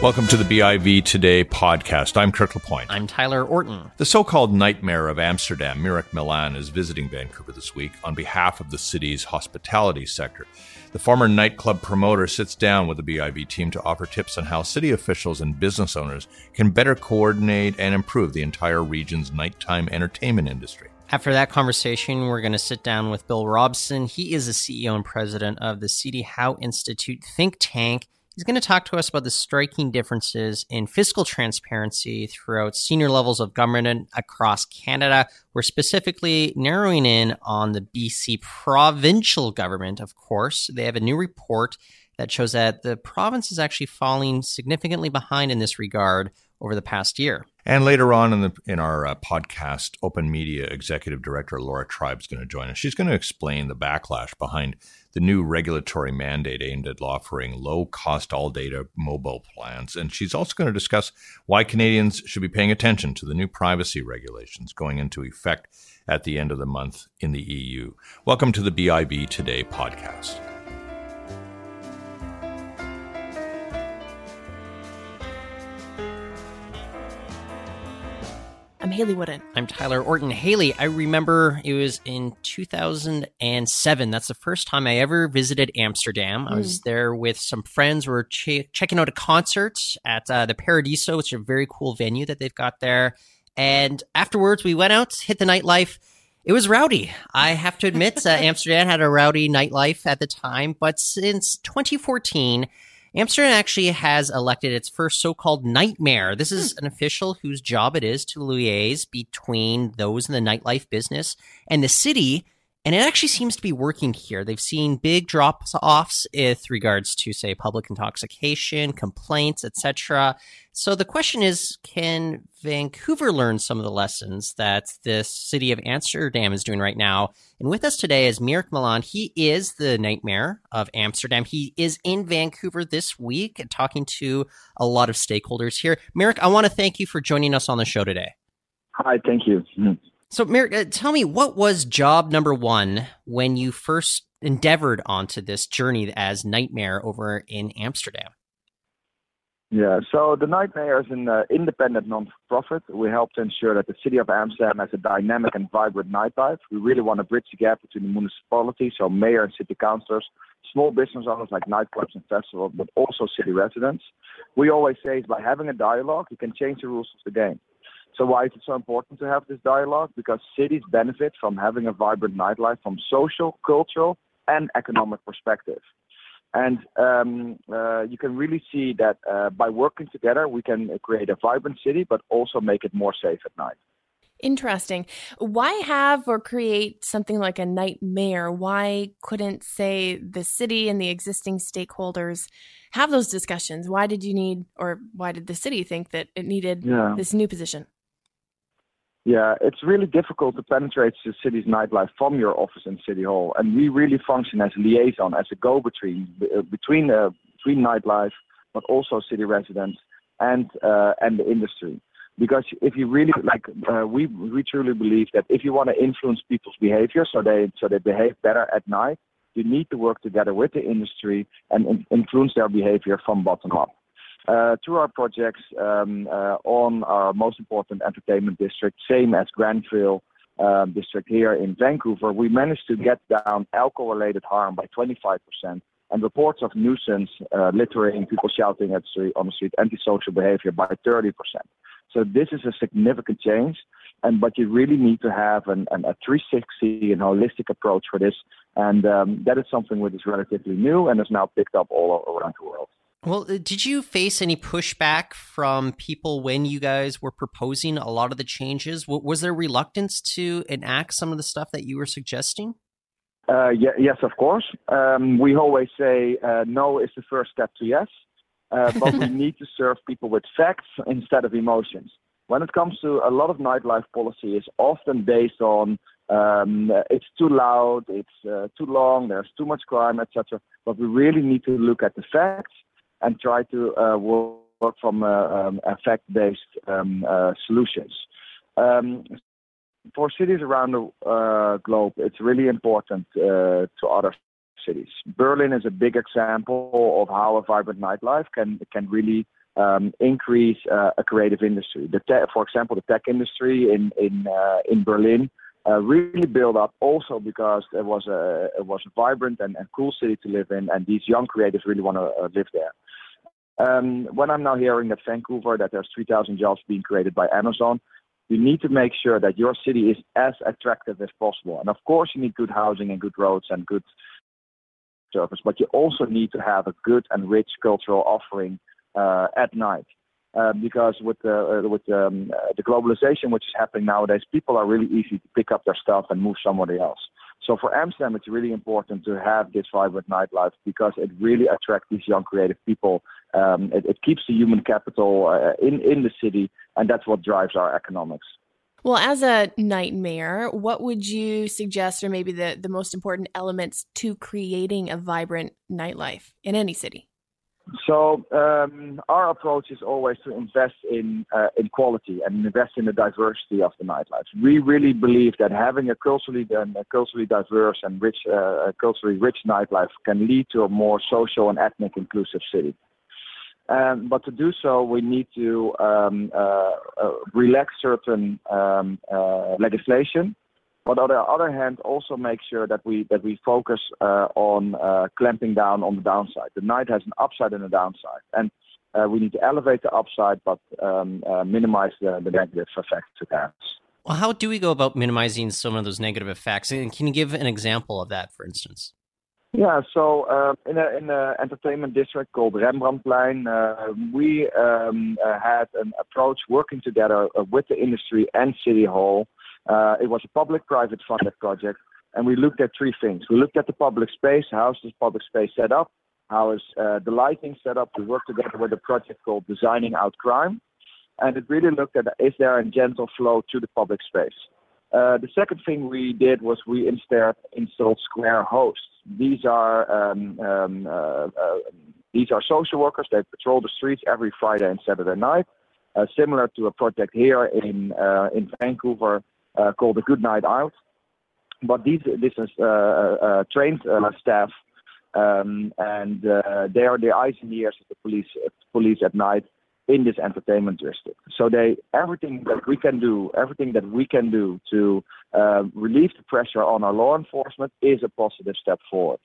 Welcome to the BIV Today podcast. I'm Kirk LaPointe. I'm Tyler Orton. The so called night mayor of Amsterdam, Mirik Milan, is visiting Vancouver this week on behalf of the city's hospitality sector. The former nightclub promoter sits down with the BIV team to offer tips on how city officials and business owners can better coordinate and improve the entire region's nighttime entertainment industry. After that conversation, we're going to sit down with Bill Robson. He is the CEO and president of the CD Howe Institute think tank. He's going to talk to us about the striking differences in fiscal transparency throughout senior levels of government across Canada. We're specifically narrowing in on the BC provincial government, of course. They have a new report that shows that the province is actually falling significantly behind in this regard over the past year. And later on in the in our uh, podcast, Open Media Executive Director Laura Tribe is going to join us. She's going to explain the backlash behind the new regulatory mandate aimed at offering low cost all data mobile plans. And she's also going to discuss why Canadians should be paying attention to the new privacy regulations going into effect at the end of the month in the EU. Welcome to the BIV Today podcast. I'm Hayley Woodin. I'm Tyler Orton. Haley, I remember it was in 2007. That's the first time I ever visited Amsterdam. Mm. I was mm. there with some friends. We are ch- checking out a concert at uh, the Paradiso, which is a very cool venue that they've got there. And afterwards, we went out, hit the nightlife. It was rowdy. I have to admit, uh, Amsterdam had a rowdy nightlife at the time. But since 2014, Amsterdam actually has elected its first so called night mayor. This is hmm. an official whose job it is to liaise between those in the nightlife business and the city and it actually seems to be working here. They've seen big drops offs with regards to, say, public intoxication, complaints, etc. So the question is, can Vancouver learn some of the lessons that the city of Amsterdam is doing right now? And with us today is Mirik Milan. He is the night mayor of Amsterdam. He is in Vancouver this week talking to a lot of stakeholders here. Mirik, I want to thank you for joining us on the show today. Hi, thank you. Mm-hmm. So, uh, tell me what was job number one when you first endeavored onto this journey as Night Mayor over in Amsterdam? Yeah, so the Night Mayor is an uh, independent non-profit. We help to ensure that the city of Amsterdam has a dynamic and vibrant nightlife. We really want to bridge the gap between the municipality, so mayor and city councillors, small business owners like nightclubs and festivals, but also city residents. We always say is by having a dialogue, you can change the rules of the game. So why is it so important to have this dialogue? Because cities benefit from having a vibrant nightlife from social, cultural, and economic perspective. And um, uh, you can really see that uh, by working together, we can create a vibrant city, but also make it more safe at night. Interesting. Why have or create something like a night mayor? Why couldn't, say, the city and the existing stakeholders have those discussions? Why did you need, or why did the city think that it needed yeah. this new position? Yeah, it's really difficult to penetrate the city's nightlife from your office in City Hall, and we really function as a liaison, as a go-between uh, between uh, between nightlife, but also city residents and uh, and the industry. Because if you really like, uh, we we truly believe that if you want to influence people's behavior so they so they behave better at night, you need to work together with the industry and in, influence their behavior from bottom up. Uh, through our projects um, uh, on our most important entertainment district, same as Granville um, district here in Vancouver, we managed to get down alcohol-related harm by 25% and reports of nuisance, uh, littering, people shouting at street, on the street, antisocial behavior by 30%. So this is a significant change, and but you really need to have an, an, a 360 and holistic approach for this, and um, that is something which is relatively new and is now picked up all around the world. Well, uh, did you face any pushback from people when you guys were proposing a lot of the changes? Was there reluctance to enact some of the stuff that you were suggesting? Uh, yeah, yes, of course. Um, we always say uh, no is the first step to yes, uh, but we need to serve people with facts instead of emotions. When it comes to a lot of nightlife policy, is often based on um, it's too loud, it's uh, too long, there's too much crime, etc. But we really need to look at the facts and try to uh, work from uh, um, effect-based um, uh, solutions. Um, for cities around the globe, it's really important to other cities. Berlin is a big example of how a vibrant nightlife can can really um, increase uh, a creative industry. The for example, the tech industry in in uh, in Berlin uh, really built up also because it was a it was a vibrant and, and cool city to live in, and these young creatives really want to uh, live there. Um, when I'm now hearing that Vancouver that there's 3,000 jobs being created by Amazon, you need to make sure that your city is as attractive as possible. And of course, you need good housing and good roads and good service, but you also need to have a good and rich cultural offering uh, at night. Uh, because with the uh, with um, uh, the globalization which is happening nowadays, people are really easy to pick up their stuff and move somewhere else. So for Amsterdam, it's really important to have this vibrant nightlife because it really attracts these young creative people. Um, it, it, keeps the human capital uh, in in the city, and that's what drives our economics. Well, as a night mayor, what would you suggest are maybe the, the most important elements to creating a vibrant nightlife in any city? So um, our approach is always to invest in uh, in quality and invest in the diversity of the nightlife. We really believe that having a culturally and a culturally diverse and rich, uh, culturally rich nightlife can lead to a more social and ethnic inclusive city. Um, but to do so, we need to um, uh, uh relax certain um, uh, legislation but on the other hand, also make sure that we that we focus uh, on uh, clamping down on the downside. The night has an upside and a downside, and uh, we need to elevate the upside, but um, uh, minimize the, the negative effects it has. Well, how do we go about minimizing some of those negative effects? And can you give an example of that, for instance? Yeah, so uh, in an entertainment district called Rembrandtplein, uh, we um, uh, had an approach working together uh, with the industry and City Hall uh, it was a public-private funded project, and we looked at three things. We looked at the public space. How is this public space set up? How is uh, the lighting set up? We worked together with a project called Designing Out Crime, and it really looked at is there a gentle flow to the public space. Uh, the second thing we did was we instead installed square hosts. These are um, um, uh, uh, these are social workers. They patrol the streets every Friday and Saturday night, uh, similar to a project here in uh, in Vancouver uh, called the Good Night Out. But these, this is uh, uh, trained staff, um, and they are the eyes and ears of the police, police at night in this entertainment district. So they everything that we can do, everything that we can do to uh, relieve the pressure on our law enforcement is a positive step forward.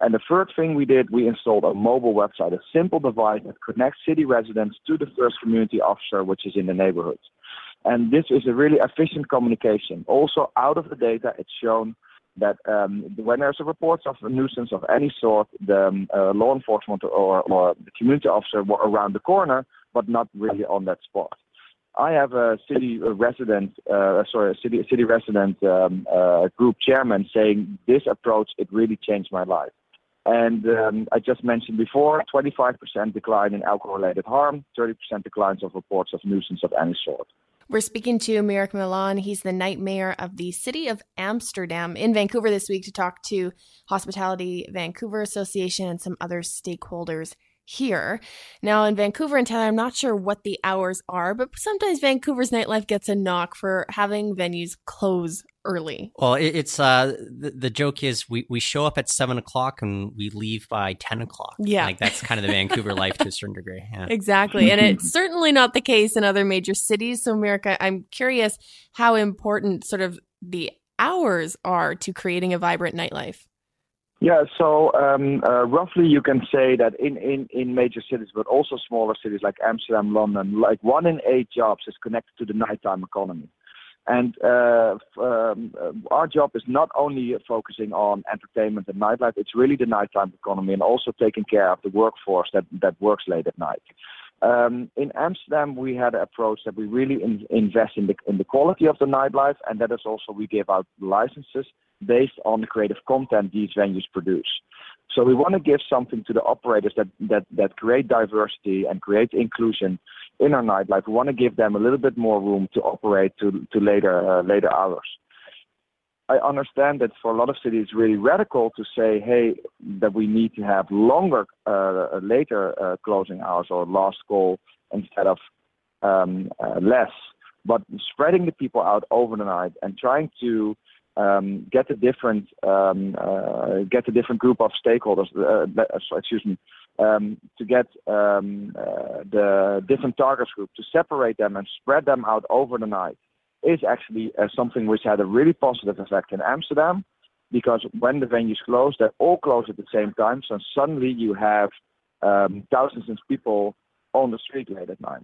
And the third thing we did, we installed a mobile website, a simple device that connects city residents to the first community officer, which is in the neighborhood. And this is a really efficient communication. Also, out of the data, it's shown that um, when there's a report of a nuisance of any sort, the um, uh, law enforcement or, or the community officer were around the corner, but not really on that spot. I have a city resident, uh, sorry, a city city resident um, uh, group chairman saying this approach it really changed my life. And um, I just mentioned before, 25% decline in alcohol-related harm, 30% declines of reports of nuisance of any sort. We're speaking to Mirik Milan. He's the night mayor of the city of Amsterdam in Vancouver this week to talk to Hospitality Vancouver Association and some other stakeholders here. Now, in Vancouver and Tyler, I'm not sure what the hours are, but sometimes Vancouver's nightlife gets a knock for having venues close early. Well, it's uh, the, the joke is we, we show up at seven o'clock and we leave by 10 o'clock. Yeah. Like that's kind of the Vancouver life to a certain degree. Yeah. Exactly. And it's certainly not the case in other major cities. So, America, I'm curious how important sort of the hours are to creating a vibrant nightlife. Yeah, so um, uh, roughly you can say that in, in, in major cities, but also smaller cities like Amsterdam, London, like one in eight jobs is connected to the nighttime economy. And uh, um, uh, our job is not only focusing on entertainment and nightlife, it's really the nighttime economy and also taking care of the workforce that, that works late at night. Um, in Amsterdam, we had an approach that we really in, invest in the, in the quality of the nightlife, and that is also we give out licenses based on the creative content these venues produce. So we want to give something to the operators that, that, that create diversity and create inclusion in our nightlife. We want to give them a little bit more room to operate to, to later, uh, later hours. I understand that for a lot of cities, it's really radical to say, hey, that we need to have longer, uh, later uh, closing hours or last call instead of um, uh, less. But spreading the people out over the night and trying to um, get a different um, uh, get a different group of stakeholders. Uh, excuse me, um, to get um, uh, the different target group to separate them and spread them out over the night is actually uh, something which had a really positive effect in Amsterdam because when the venues close, they all close at the same time. So suddenly you have um, thousands of people on the street late at night.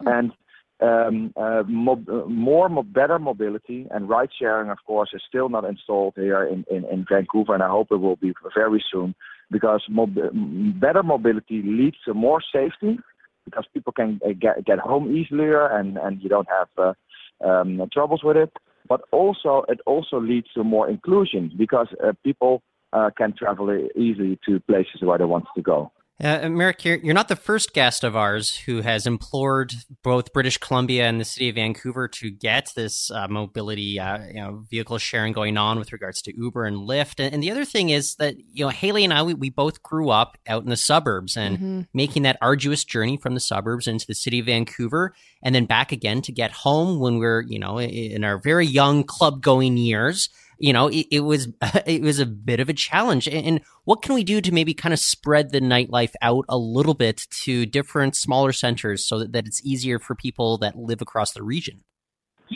And uh, mob- more, better mobility and ride sharing, of course, is still not installed here in, Vancouver, and I hope it will be very soon because better mobility leads to more safety because people can uh, get, home easier and, you don't have uh, um, troubles with it. But also, it also leads to more inclusion because uh, people uh, can travel easily to places where they want to go. Uh, Mirik, you're, you're not the first guest of ours who has implored both British Columbia and the city of Vancouver to get this uh, mobility, uh, you know, vehicle sharing going on with regards to Uber and Lyft. And, and, the other thing is that you know Haley and I, we, we both grew up out in the suburbs and mm-hmm. making that arduous journey from the suburbs into the city of Vancouver and then back again to get home when we're you know in our very young club going years you know, it, it, was it was a bit of a challenge. And what can we do to maybe kind of spread the nightlife out a little bit to different smaller centers so that, that it's easier for people that live across the region?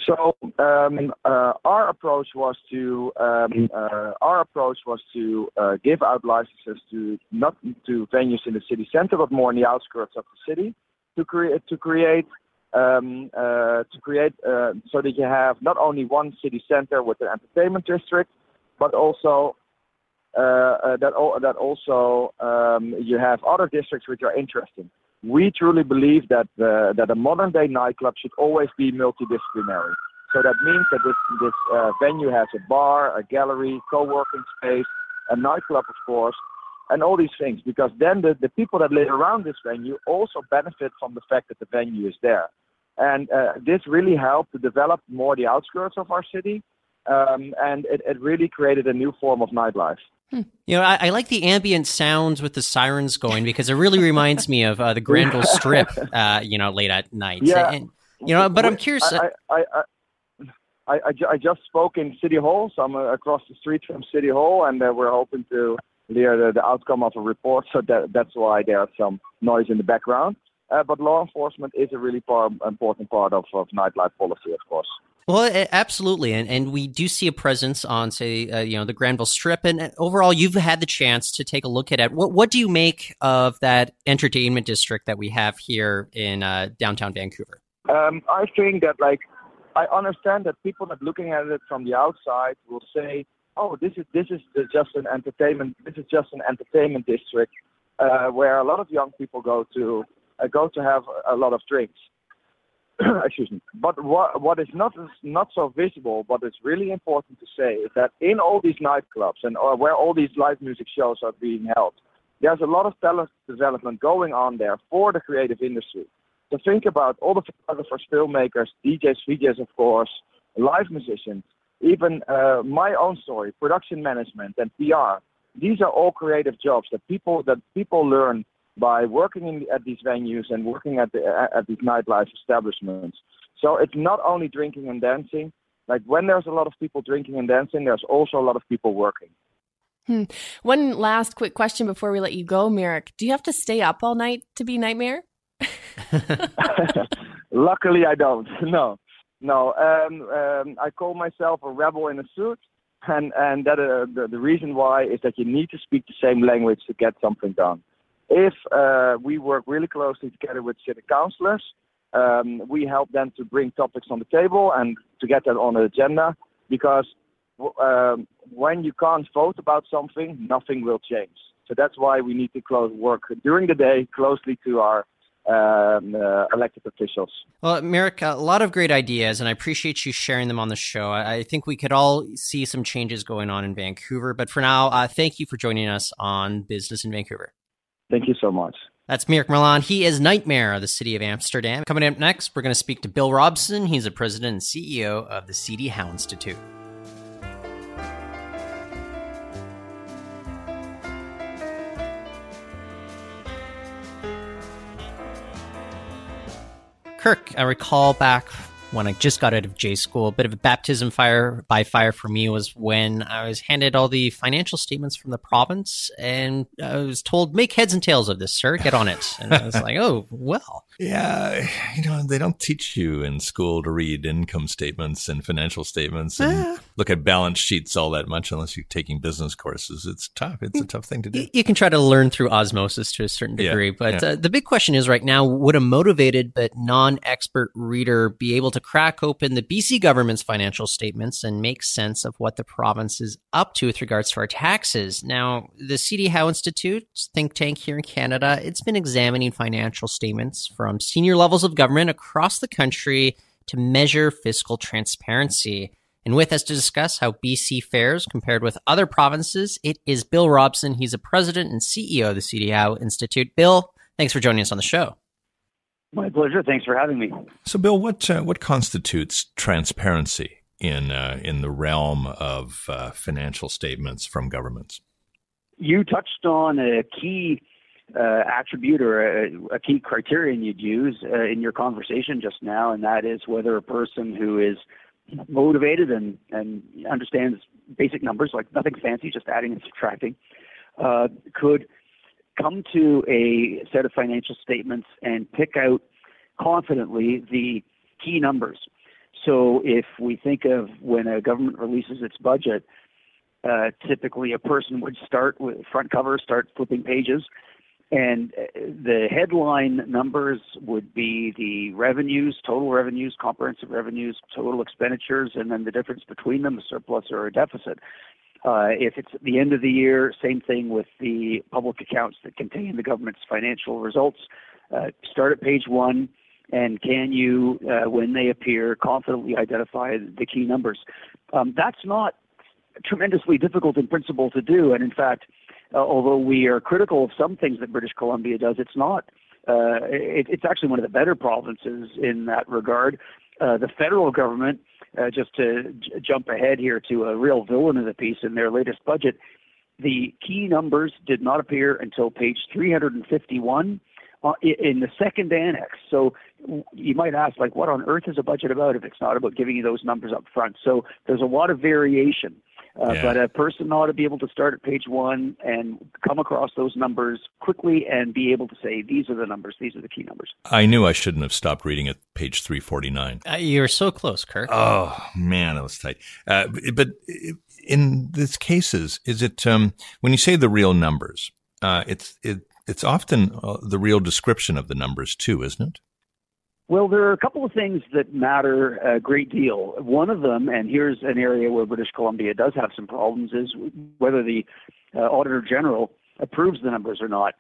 So um, uh, our approach was to um, uh, our approach was to uh, give out licenses to not to venues in the city center, but more in the outskirts of the city, to create to create um, uh, to create uh, so that you have not only one city center with an entertainment district, but also uh, uh that, that also um, you have other districts which are interesting. We truly believe that that a modern day nightclub should always be multidisciplinary. So that means that this, this uh, venue has a bar, a gallery, co-working space, a nightclub, of course, and all these things. Because then the, the people that live around this venue also benefit from the fact that the venue is there. And uh, this really helped to develop more the outskirts of our city. Um, and it, it, really created a new form of nightlife. Hmm. You know, I, I, like the ambient sounds with the sirens going because it really reminds me of uh, the Granville Strip. Uh, you know, late at night. Yeah. And, you know, but I'm curious. I, I, I, I, just spoke in City Hall, so I'm uh, across the street from City Hall, and uh, we're hoping to hear the, the outcome of a report. So that, that's why there's some noise in the background. Uh, but law enforcement is a really par- important part of, of nightlife policy, of course. Well, absolutely, and and we do see a presence on, say, uh, you know, the Granville Strip, and overall, you've had the chance to take a look at it. What what do you make of that entertainment district that we have here in uh, downtown Vancouver? Um, I think that, like, I understand that people that looking at it from the outside will say, "Oh, this is this is just an entertainment. This is just an entertainment district uh, where a lot of young people go to uh, go to have a lot of drinks. Excuse me. But what what is not not so visible, but it's really important to say, is that in all these nightclubs and or where all these live music shows are being held, there's a lot of talent development going on there for the creative industry. So think about all the photographers, filmmakers, DJs, VJs, of course, live musicians, even uh, my own story, production management and PR. These are all creative jobs that people that people learn by working in, at these venues and working at, the, at these nightlife establishments. So it's not only drinking and dancing. Like when there's a lot of people drinking and dancing, there's also a lot of people working. Hmm. One last quick question before we let you go, Mirik. Do you have to stay up all night to be Night Mayor? Luckily, I don't. No, no. Um, um, I call myself a rebel in a suit, and and that uh, the, the reason why is that you need to speak the same language to get something done. If uh, we work really closely together with city councillors, um, we help them to bring topics on the table and to get that on the agenda because um, when you can't vote about something, nothing will change. So that's why we need to close work during the day closely to our um, uh, elected officials. Well, Mirik, a lot of great ideas, and I appreciate you sharing them on the show. I think we could all see some changes going on in Vancouver. But for now, uh, thank you for joining us on Business in Vancouver. Thank you so much. That's Mirik Milan. He is Night Mayor of the city of Amsterdam. Coming up next, we're going to speak to Bill Robson. He's the president and CEO of the CD Howe Institute. Kirk, I recall back when I just got out of J school. A bit of a baptism fire by fire for me was when I was handed all the financial statements from the province, and I was told, "Make heads and tails of this, sir. Get on it." And I was like, "Oh, well." Yeah, you know, they don't teach you in school to read income statements and financial statements and ah. look at balance sheets all that much unless you're taking business courses. It's tough. It's a tough thing to do. You can try to learn through osmosis to a certain degree, yeah, but yeah. Uh, the big question is right now: Would a motivated but non-expert reader be able to crack open the BC government's financial statements and make sense of what the province is up to with regards to our taxes. Now, the CD Howe Institute, think tank here in Canada, it's been examining financial statements from senior levels of government across the country to measure fiscal transparency. And with us to discuss how BC fares compared with other provinces, it is Bill Robson. He's a president and CEO of the CD Howe Institute. Bill, thanks for joining us on the show. My pleasure. Thanks for having me. So, Bill, what uh, what constitutes transparency in uh, in the realm of uh, financial statements from governments? You touched on a key uh, attribute or a, a, key criterion you'd use uh, in your conversation just now, and that is whether a person who is motivated and and understands basic numbers, like nothing fancy, just adding and subtracting, uh, could come to a set of financial statements and pick out confidently the key numbers. So if we think of when a government releases its budget, uh, typically a person would start with front cover, start flipping pages, and uh, the headline numbers would be the revenues, total revenues, comprehensive revenues, total expenditures, and then the difference between them, a surplus or a deficit. Uh, if it's the end of the year, same thing with the public accounts that contain the government's financial results. Uh, start at page one, and can you, uh, when they appear, confidently identify the key numbers? Um, that's not tremendously difficult in principle to do, and in fact, although we are critical of some things that British Columbia does, it's not. It, it's actually one of the better provinces in that regard. Uh, the federal government uh, just to j- jump ahead here to a real villain of the piece in their latest budget, the key numbers did not appear until page 351 uh, in the second annex. So you might ask, like, what on earth is a budget about if it's not about giving you those numbers up front? So there's a lot of variation. Uh, yeah. But a person ought to be able to start at page one and come across those numbers quickly and be able to say, these are the numbers, these are the key numbers. I knew I shouldn't have stopped reading at page 349. Uh, you're so close, Kirk. Oh, man, that was tight. Uh, but in these cases, is it, um, when you say the real numbers, uh, it's, it, it's often uh, the real description of the numbers too, isn't it? Well, there are a couple of things that matter a great deal. One of them, and here's an area where British Columbia does have some problems, is whether the uh, Auditor General approves the numbers or not.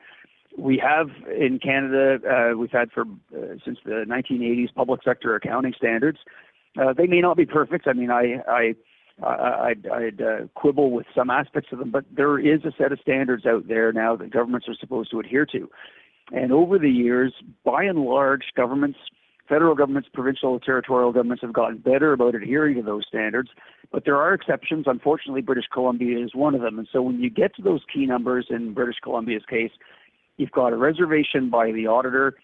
We have in Canada, uh, we've had for uh, since the 1980s public sector accounting standards. Uh, they may not be perfect. I mean, I, I I'd, I'd uh, quibble with some aspects of them, but there is a set of standards out there now that governments are supposed to adhere to. And over the years, by and large, governments, federal governments, provincial, territorial governments have gotten better about adhering to those standards. But there are exceptions. Unfortunately, British Columbia is one of them. And so when you get to those key numbers in British Columbia's case, you've got a reservation by the auditor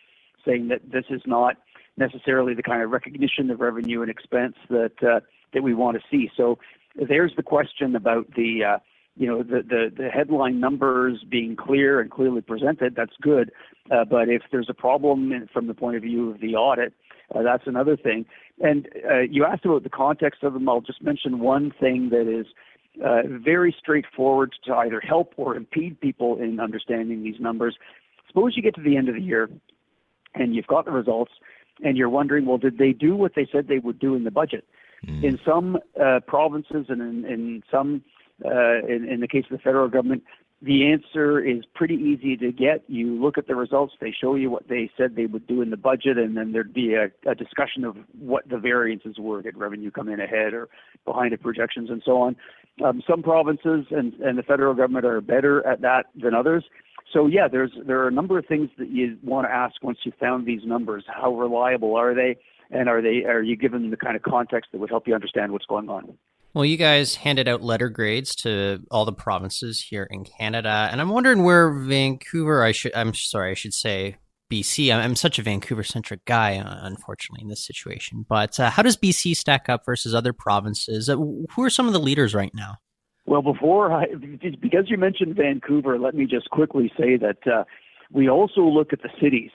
saying that this is not necessarily the kind of recognition of revenue and expense that uh, that we want to see. So there's the question about the uh, you know the, the, the headline numbers being clear and clearly presented, that's good. Uh, but if there's a problem in, from the point of view of the audit, uh, that's another thing. And uh, you asked about the context of them. I'll just mention one thing that is uh, very straightforward to either help or impede people in understanding these numbers. Suppose you get to the end of the year and you've got the results, and you're wondering, well, did they do what they said they would do in the budget? Mm. In some uh, provinces and in, in some in, in the case of the federal government, the answer is pretty easy to get. You look at the results, they show you what they said they would do in the budget, and then there'd be a, a discussion of what the variances were. Did revenue come in ahead or behind the projections and so on? Um, some provinces and, and the federal government are better at that than others. So yeah, there's there are a number of things that you want to ask once you found these numbers. How reliable are they? And are they are you given the kind of context that would help you understand what's going on? Well, you guys handed out letter grades to all the provinces here in Canada, and I'm wondering where Vancouver. I should. I'm sorry. I should say BC. I'm such a Vancouver centric guy, uh, unfortunately, in this situation. But uh, how does BC stack up versus other provinces? Uh, who are some of the leaders right now? Well, before I, because you mentioned Vancouver, let me just quickly say that uh, we also look at the cities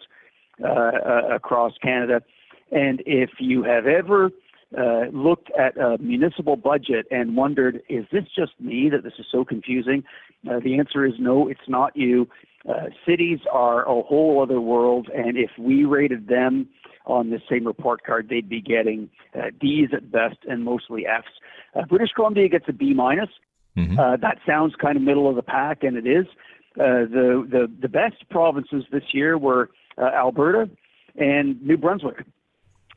uh, uh, across Canada. And if you have ever uh, looked at a municipal budget and wondered, is this just me that this is so confusing? Uh, the answer is no, it's not you. Uh, cities are a whole other world, and if we rated them on the same report card, they'd be getting uh, D's at best and mostly F's. Uh, British Columbia gets a B minus. Mm-hmm. Uh, that sounds kind of middle of the pack, and it is. Uh, the the the best provinces this year were uh, Alberta and New Brunswick.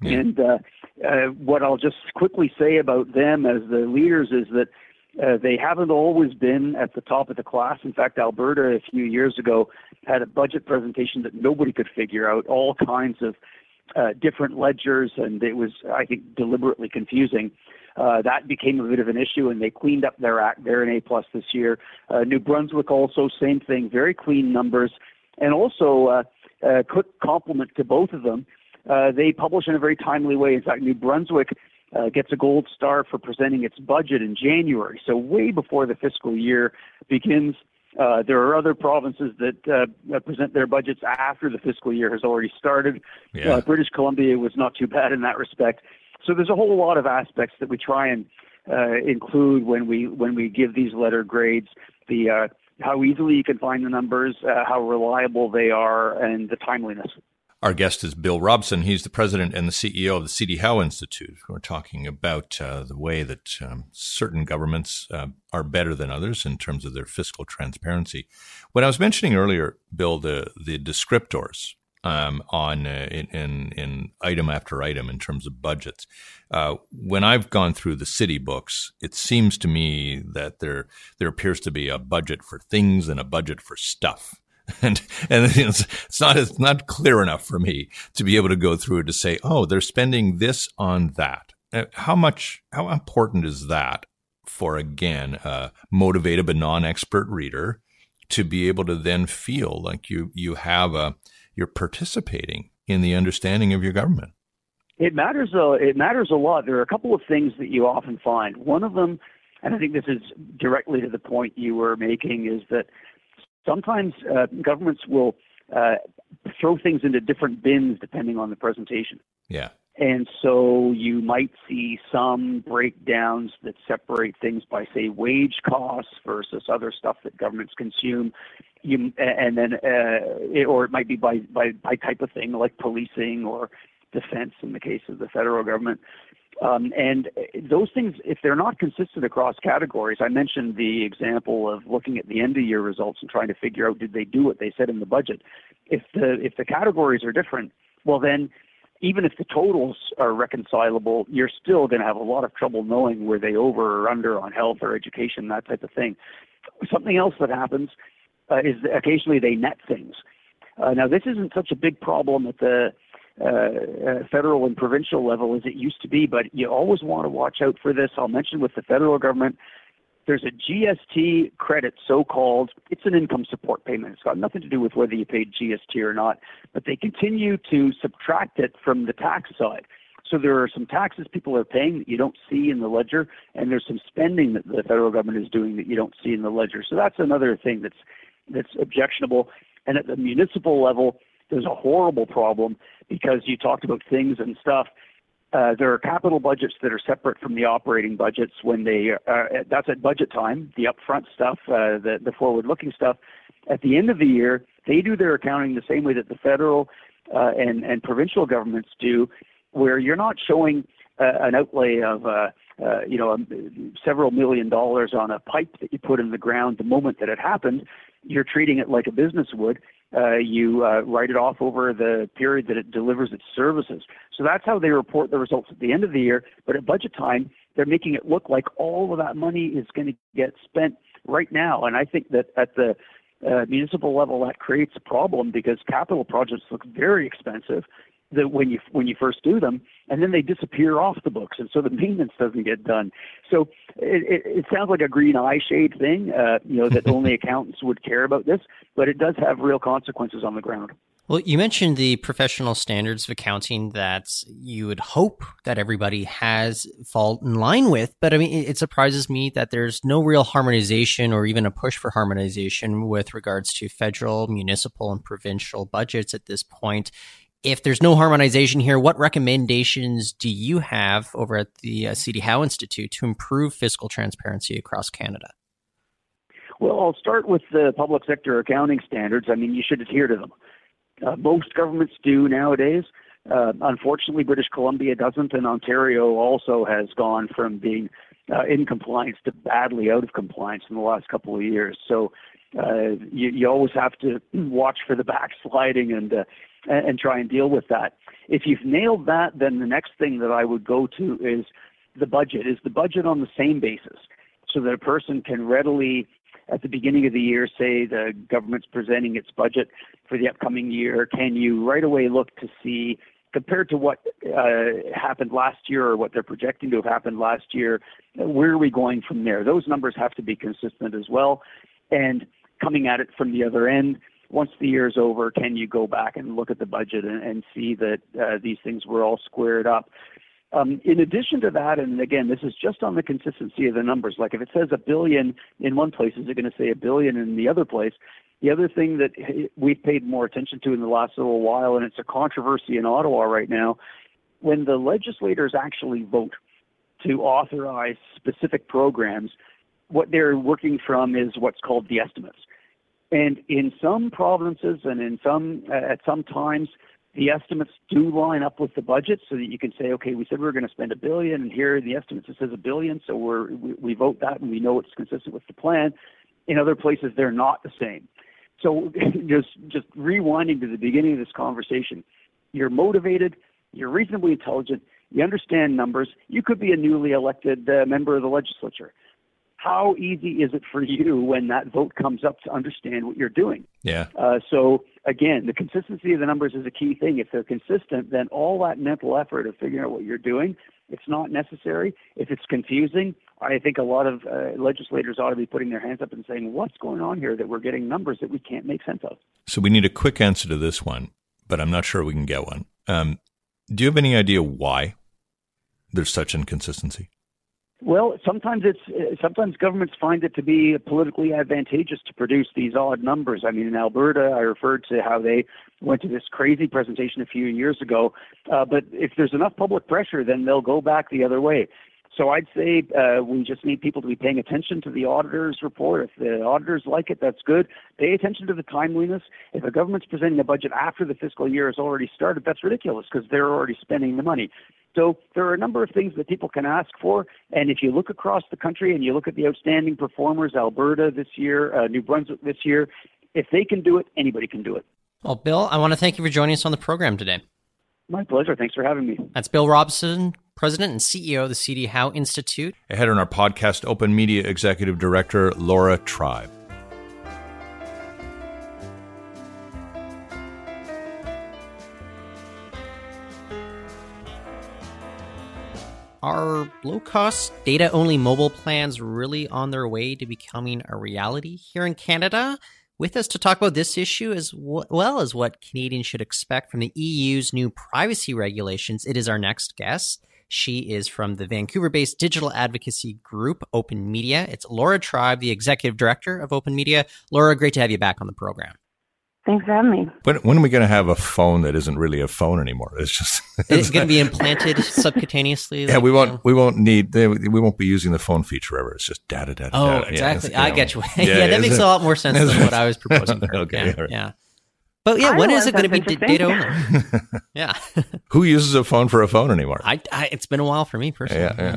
Yeah. And uh, uh, what I'll just quickly say about them as the leaders is that uh, they haven't always been at the top of the class. In fact, Alberta a few years ago had a budget presentation that nobody could figure out, all kinds of uh, different ledgers, and it was, I think, deliberately confusing. Uh, that became a bit of an issue, and they cleaned up their act. They're an A plus this year. Uh, New Brunswick also same thing, very clean numbers, and also uh, a quick compliment to both of them. Uh, they publish in a very timely way. In fact, New Brunswick uh, gets a gold star for presenting its budget in January, so way before the fiscal year begins. Uh, there are other provinces that uh, present their budgets after the fiscal year has already started. Yeah. Uh, British Columbia was not too bad in that respect. So there's a whole lot of aspects that we try and uh, include when we when we give these letter grades. The uh, how easily you can find the numbers, uh, how reliable they are, and the timeliness. Our guest is Bill Robson. He's the president and the CEO of the C.D. Howe Institute. We're talking about uh, the way that um, certain governments uh, are better than others in terms of their fiscal transparency. When I was mentioning earlier, Bill, the the descriptors um, on uh, in, in, in item after item in terms of budgets. Uh, when I've gone through the city books, it seems to me that there there appears to be a budget for things and a budget for stuff. And and it's, it's not it's not clear enough for me to be able to go through to say, oh, they're spending this on that. Uh, how much? How important is that for again a motivated but non-expert reader to be able to then feel like you you have a you're participating in the understanding of your government. It matters. Uh, it matters a lot. There are a couple of things that you often find. One of them, and I think this is directly to the point you were making, is that sometimes uh, governments will uh, throw things into different bins depending on the presentation. Yeah. And so you might see some breakdowns that separate things by, say, wage costs versus other stuff that governments consume. You, and then, uh, it, or it might be by, by, by type of thing like policing or defense in the case of the federal government. Um, and those things, if they're not consistent across categories, I mentioned the example of looking at the end of year results and trying to figure out did they do what they said in the budget. If the if the categories are different, well then even if the totals are reconcilable, you're still going to have a lot of trouble knowing where they over or under on health or education, that type of thing. Something else that happens uh, is that occasionally they net things. Uh, now, this isn't such a big problem at the uh, uh federal and provincial level as it used to be, but you always want to watch out for this. I'll mention with the federal government, there's a GST credit, so called. It's an income support payment. It's got nothing to do with whether you paid GST or not, but they continue to subtract it from the tax side. So there are some taxes people are paying that you don't see in the ledger, and there's some spending that the federal government is doing that you don't see in the ledger. So that's another thing that's that's objectionable. And at the municipal level, there's a horrible problem because you talked about things and stuff uh, there are capital budgets that are separate from the operating budgets when they uh, that's at budget time, the upfront stuff, uh, the, the forward-looking stuff. At the end of the year, they do their accounting the same way that the federal uh, and, and provincial governments do, where you're not showing uh, an outlay of uh, uh, you know um, several million dollars on a pipe that you put in the ground the moment that it happened. You're treating it like a business would, you uh, write it off over the period that it delivers its services. So that's how they report the results at the end of the year. But at budget time, they're making it look like all of that money is going to get spent right now. And I think that at the uh, municipal level, that creates a problem because capital projects look very expensive that when you when you first do them, and then they disappear off the books, and so the maintenance doesn't get done. So it, it, it sounds like a green eye shade thing, uh, you know, that only accountants would care about this, but it does have real consequences on the ground. Well, you mentioned the professional standards of accounting that you would hope that everybody has fall in line with, but I mean, it surprises me that there's no real harmonization or even a push for harmonization with regards to federal, municipal, and provincial budgets at this point. If there's no harmonization here, what recommendations do you have over at the uh, CD Howe Institute to improve fiscal transparency across Canada? Well, I'll start with the public sector accounting standards. I mean, you should adhere to them. Uh, most governments do nowadays. Uh, unfortunately, British Columbia doesn't, and Ontario also has gone from being uh, in compliance to badly out of compliance in the last couple of years. So uh, you, you always have to watch for the backsliding and uh, and try and deal with that. If you've nailed that, then the next thing that I would go to is the budget. Is the budget on the same basis, so that a person can readily at the beginning of the year say the government's presenting its budget for the upcoming year, can you right away look to see compared to what uh, happened last year or what they're projecting to have happened last year, where are we going from there? Those numbers have to be consistent as well. And coming at it from the other end, once the year is over, can you go back and look at the budget and, and see that uh, these things were all squared up? Um, in addition to that, and again, this is just on the consistency of the numbers. Like if it says a billion in one place, is it going to say a billion in the other place? The other thing that we've paid more attention to in the last little while, and it's a controversy in Ottawa right now, when the legislators actually vote to authorize specific programs, what they're working from is what's called the estimates. And in some provinces and in some uh, at some times, the estimates do line up with the budget so that you can say, okay, we said we were going to spend a billion, and here the estimates it says a billion, so we're, we, we vote that and we know it's consistent with the plan. In other places, they're not the same. So just just rewinding to the beginning of this conversation, you're motivated, you're reasonably intelligent, you understand numbers. You could be a newly elected uh, member of the legislature how easy is it for you when that vote comes up to understand what you're doing? Yeah. Uh, so again, the consistency of the numbers is a key thing. If they're consistent, then all that mental effort of figuring out what you're doing, it's not necessary. If it's confusing, I think a lot of uh, legislators ought to be putting their hands up and saying, "What's going on here? That we're getting numbers that we can't make sense of." So we need a quick answer to this one, but I'm not sure we can get one. Um, do you have any idea why there's such inconsistency? Well, sometimes it's sometimes governments find it to be politically advantageous to produce these odd numbers. I mean, in Alberta, I referred to how they went to this crazy presentation a few years ago. Uh, but if there's enough public pressure, then they'll go back the other way. So I'd say uh, we just need people to be paying attention to the auditor's report. If the auditors like it, that's good. Pay attention to the timeliness. If a government's presenting a budget after the fiscal year has already started, that's ridiculous because they're already spending the money. So there are a number of things that people can ask for. And if you look across the country and you look at the outstanding performers, Alberta this year, uh, New Brunswick this year, if they can do it, anybody can do it. Well, Bill, I want to thank you for joining us on the program today. My pleasure. Thanks for having me. That's Bill Robson, President and CEO of the CD Howe Institute. Ahead on our podcast, Open Media Executive Director Laura Tribe. Are low cost data only mobile plans really on their way to becoming a reality here in Canada? With us to talk about this issue as well as what Canadians should expect from the EU's new privacy regulations, it is our next guest. She is from the Vancouver based digital advocacy group, Open Media. It's Laura Tribe, the executive director of Open Media. Laura, great to have you back on the program. Thanks for having me. When, when are we going to have a phone that isn't really a phone anymore? It's just it's going to be implanted subcutaneously. Like, yeah, we won't. You know? We won't need. We won't be using the phone feature ever. It's just data, data. Oh, data. exactly. Yeah, I get you. yeah, yeah, that makes it? a lot more sense than what I was proposing. okay. Yeah, right. yeah. But yeah, I when is it going to be d- data only? yeah. Who uses a phone for a phone anymore? I, I, it's been a while for me personally. Yeah, yeah.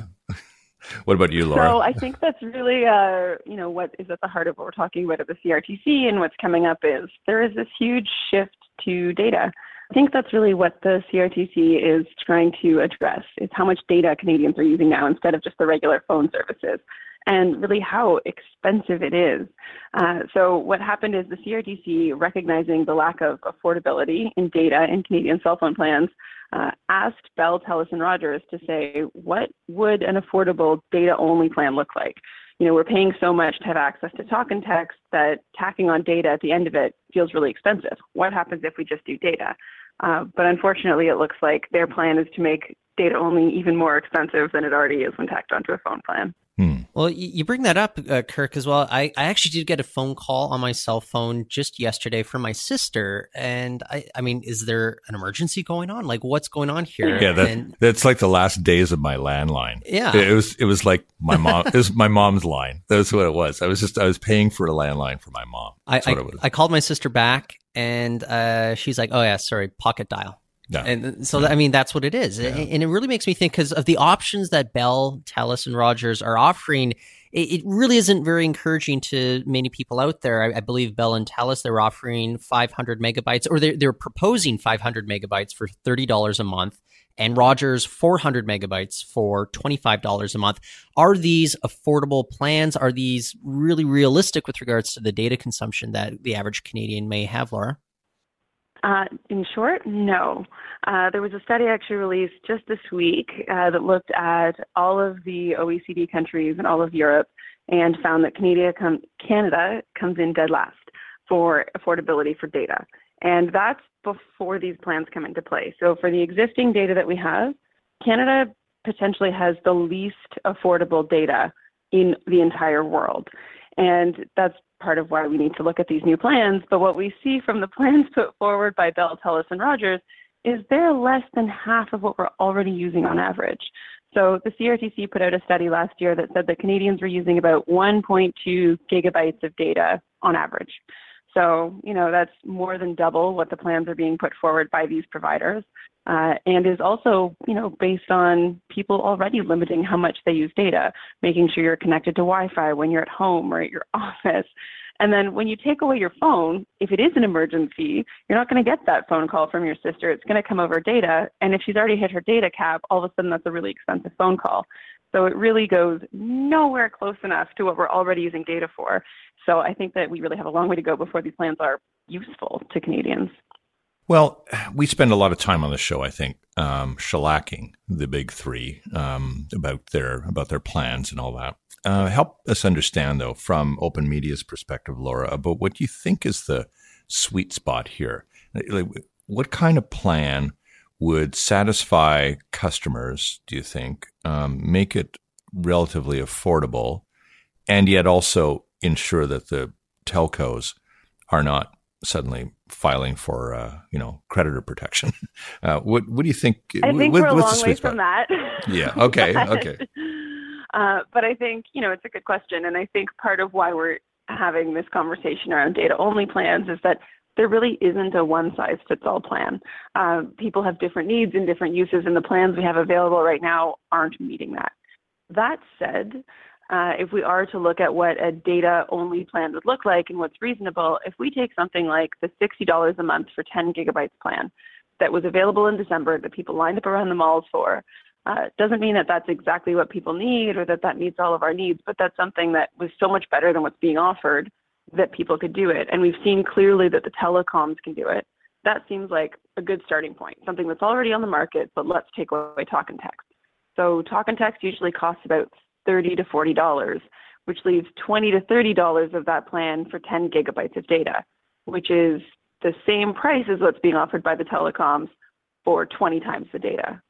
What about you, Laura? So I think that's really, uh, you know, what is at the heart of what we're talking about at the CRTC and what's coming up is there is this huge shift to data. I think that's really what the CRTC is trying to address is how much data Canadians are using now instead of just the regular phone services and really how expensive it is. Uh, so what happened is the CRTC, recognizing the lack of affordability in data in Canadian cell phone plans, uh, asked Bell, Telus, and Rogers to say, what would an affordable data only plan look like? You know, we're paying so much to have access to talk and text that tacking on data at the end of it feels really expensive. What happens if we just do data? Uh, but unfortunately, it looks like their plan is to make data only even more expensive than it already is when tacked onto a phone plan. Hmm. Well, you bring that up, uh, Kirk, as well. I, I actually did get a phone call on my cell phone just yesterday from my sister. And I, I mean, is there an emergency going on? Like, what's going on here? Yeah, that, and, that's like the last days of my landline. Yeah. It was, it was like my mom, it was my mom's line. That's what it was. I was just, I was paying for a landline for my mom. That's I, I, I, called my sister back and uh, she's like, oh, yeah, sorry, pocket dial. And so. I mean, that's what it is. Yeah. And it really makes me think because of the options that Bell, Telus, and Rogers are offering, it, it, really isn't very encouraging to many people out there. I, I believe Bell and Telus, they're offering 500 megabytes, or they're, they're proposing 500 megabytes for $30 a month, and Rogers 400 megabytes for $25 a month. Are these affordable plans? Are these really realistic with regards to the data consumption that the average Canadian may have, Laura? Uh, in short, no. Uh, there was a study actually released just this week uh, that looked at all of the OECD countries and all of Europe and found that Canada, com- Canada comes in dead last for affordability for data. And that's before these plans come into play. So for the existing data that we have, Canada potentially has the least affordable data in the entire world. And that's part of why we need to look at these new plans. But what we see from the plans put forward by Bell, Telus, and Rogers is they're less than half of what we're already using on average. So the CRTC put out a study last year that said that Canadians were using about 1.2 gigabytes of data on average. So, you know, that's more than double what the plans are being put forward by these providers. Uh, and is also, you know, based on people already limiting how much they use data, making sure you're connected to Wi-Fi when you're at home or at your office. And then when you take away your phone, if it is an emergency, you're not going to get that phone call from your sister. It's going to come over data. And if she's already hit her data cap, all of a sudden that's a really expensive phone call. So it really goes nowhere close enough to what we're already using data for. So I think that we really have a long way to go before these plans are useful to Canadians. Well, we spend a lot of time on the show, I think, um, shellacking the big three um, about their about their plans and all that. Uh, help us understand, though, from Open Media's perspective, Laura, about what you think is the sweet spot here. Like, what kind of plan would satisfy customers? Do you think um, make it relatively affordable, and yet also ensure that the telcos are not suddenly filing for uh, you know creditor protection. Uh, what what do you think? I think what, we're a long way from that. Yeah. Okay. but, okay. Uh, but I think you know it's a good question, and I think part of why we're having this conversation around data only plans is that there really isn't a one size fits all plan. Uh, people have different needs and different uses, and the plans we have available right now aren't meeting that. That said, uh, if we are to look at what a data only plan would look like and what's reasonable, if we take something like the $60 a month for 10 gigabytes plan that was available in December that people lined up around the malls for, uh, doesn't mean that that's exactly what people need or that that meets all of our needs, but that's something that was so much better than what's being offered that people could do it. And we've seen clearly that the telecoms can do it. That seems like a good starting point, something that's already on the market, but let's take away talk and text. So talk and text usually costs about 30 to $40, which leaves 20 to $30 of that plan for 10 gigabytes of data, which is the same price as what's being offered by the telecoms for 20 times the data.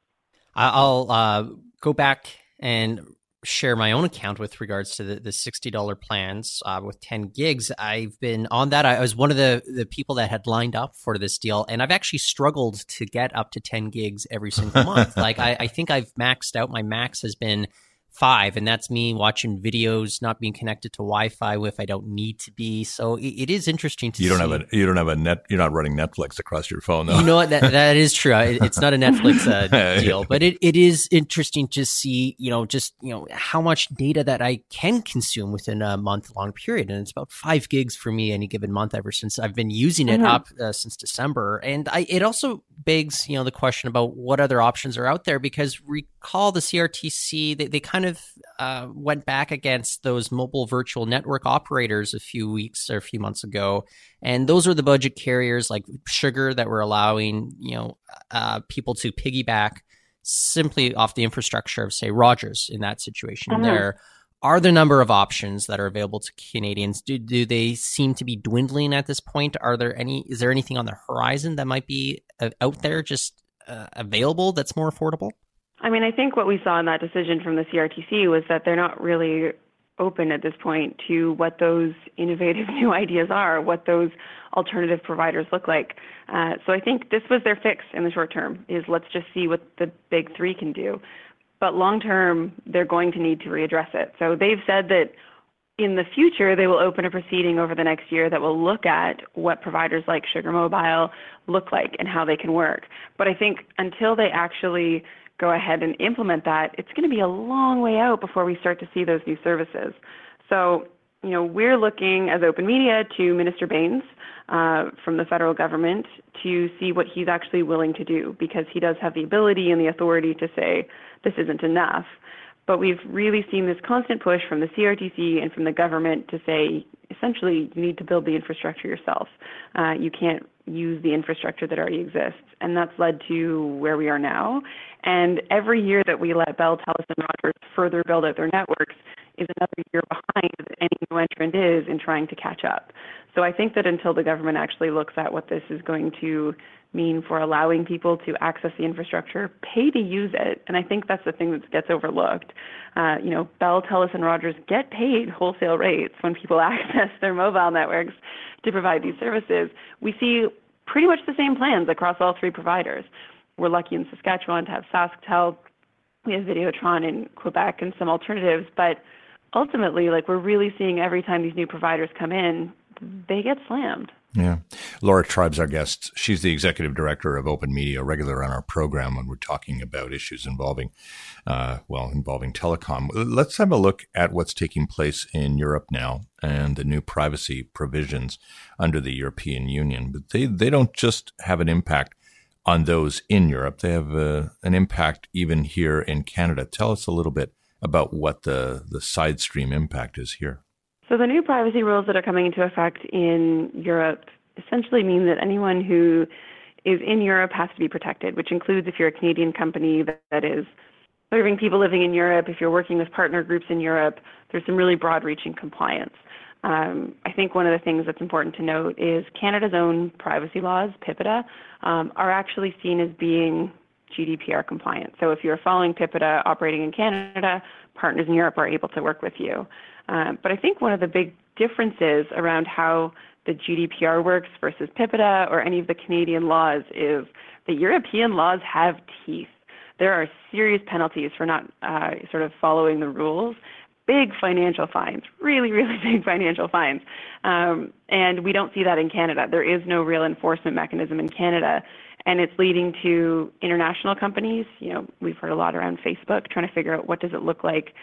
I'll uh, go back and share my own account with regards to the, the $60 plans uh, with 10 gigs. I've been on that. I was one of the, the people that had lined up for this deal, and I've actually struggled to get up to 10 gigs every single month. like, I, I think I've maxed out. My max has been five, and that's me watching videos, not being connected to Wi-Fi if I don't need to be. So it, it is interesting to. You don't see. have a you don't have a net. You're not running Netflix across your phone, though. You know what? That that is true. It's not a Netflix uh, deal, but it, it is interesting to see. You know, just you know how much data that I can consume within a month long period, and it's about five gigs for me any given month ever since I've been using it mm-hmm. up uh, since December. And I it also begs you know the question about what other options are out there because re- recall, the CRTC they, they kind of uh, went back against those mobile virtual network operators a few weeks or a few months ago, and those are the budget carriers like Sugar that were allowing you know uh, people to piggyback simply off the infrastructure of say Rogers in that situation. Mm-hmm. There are the number of options that are available to Canadians. Do do they seem to be dwindling at this point? Are there any? Is there anything on the horizon that might be uh, out there just uh, available that's more affordable? I mean, I think what we saw in that decision from the CRTC was that they're not really open at this point to what those innovative new ideas are, what those alternative providers look like. Uh, so I think this was their fix in the short term: is let's just see what the big three can do. But long term, they're going to need to readdress it. So they've said that in the future, they will open a proceeding over the next year that will look at what providers like Sugar Mobile look like and how they can work. But I think until they actually go ahead and implement that, it's going to be a long way out before we start to see those new services. So, you know, we're looking as Open Media to Minister Bains uh, from the federal government to see what he's actually willing to do because he does have the ability and the authority to say this isn't enough. But we've really seen this constant push from the CRTC and from the government to say, essentially, you need to build the infrastructure yourself. Uh, you can't use the infrastructure that already exists. And that's led to where we are now. And every year that we let Bell, Telus, and Rogers further build out their networks is another year behind that any new entrant is in trying to catch up. So I think that until the government actually looks at what this is going to mean for allowing people to access the infrastructure, pay to use it. And I think that's the thing that gets overlooked. Uh, you know, Bell, Telus, and Rogers get paid wholesale rates when people access their mobile networks to provide these services. We see pretty much the same plans across all three providers. We're lucky in Saskatchewan to have SaskTel. We have Videotron in Quebec and some alternatives, but ultimately, like we're really seeing every time these new providers come in, they get slammed. Yeah. Laura Tribe's our guest. She's the executive director of Open Media, a regular on our program when we're talking about issues involving, uh, well, involving telecom. Let's have a look at what's taking place in Europe now and the new privacy provisions under the European Union. But they, they don't just have an impact on those in Europe, they have uh, an impact even here in Canada. Tell us a little bit about what the, the side stream impact is here. So the new privacy rules that are coming into effect in Europe essentially mean that anyone who is in Europe has to be protected, which includes if you're a Canadian company that is serving people living in Europe, if you're working with partner groups in Europe, there's some really broad reaching compliance. Um, I think one of the things that's important to note is Canada's own privacy laws, PIPEDA, um, are actually seen as being GDPR compliant. So if you're following PIPEDA operating in Canada, partners in Europe are able to work with you. Um, but I think one of the big differences around how the GDPR works versus PIPEDA or any of the Canadian laws is the European laws have teeth. There are serious penalties for not uh, sort of following the rules. Big financial fines, really, really big financial fines. Um, and we don't see that in Canada. There is no real enforcement mechanism in Canada and it's leading to international companies. You know, we've heard a lot around Facebook trying to figure out what does it look like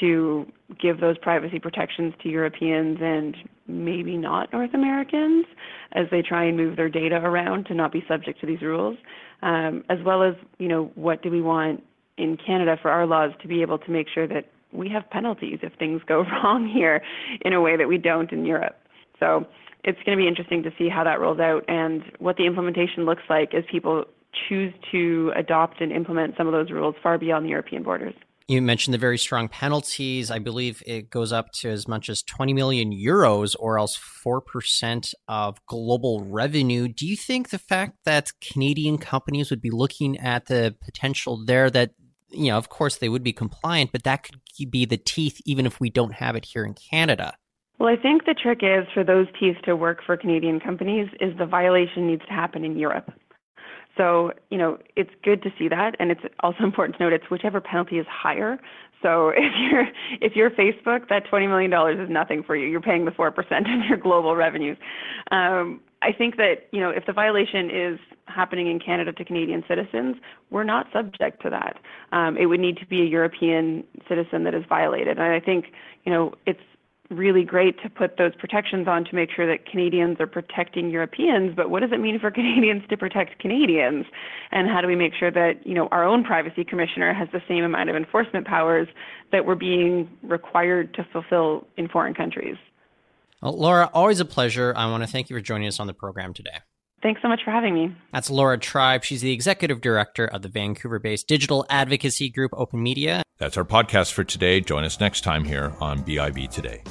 to give those privacy protections to Europeans and maybe not North Americans as they try and move their data around to not be subject to these rules, um, as well as you know what do we want in Canada for our laws to be able to make sure that we have penalties if things go wrong here in a way that we don't in Europe. So it's going to be interesting to see how that rolls out and what the implementation looks like as people choose to adopt and implement some of those rules far beyond the European borders. You mentioned the very strong penalties. I believe it goes up to as much as 20 million euros or else 4% of global revenue. Do you think the fact that Canadian companies would be looking at the potential there that, you know, of course they would be compliant, but that could be the teeth even if we don't have it here in Canada? Well, I think the trick is for those teeth to work for Canadian companies is the violation needs to happen in Europe. So, you know, it's good to see that, and it's also important to note it's whichever penalty is higher. So if you're if you're Facebook, that twenty million dollars is nothing for you. You're paying the four percent of your global revenues. Um, I think that you know if the violation is happening in Canada to Canadian citizens, we're not subject to that. Um, it would need to be a European citizen that is violated, and I think you know it's really great to put those protections on to make sure that Canadians are protecting Europeans, but what does it mean for Canadians to protect Canadians? And how do we make sure that, you know, our own privacy commissioner has the same amount of enforcement powers that we're being required to fulfill in foreign countries? Well, Laura, always a pleasure. I want to thank you for joining us on the program today. Thanks so much for having me. That's Laura Tribe. She's the executive director of the Vancouver based digital advocacy group Open Media. That's our podcast for today. Join us next time here on BIV Today.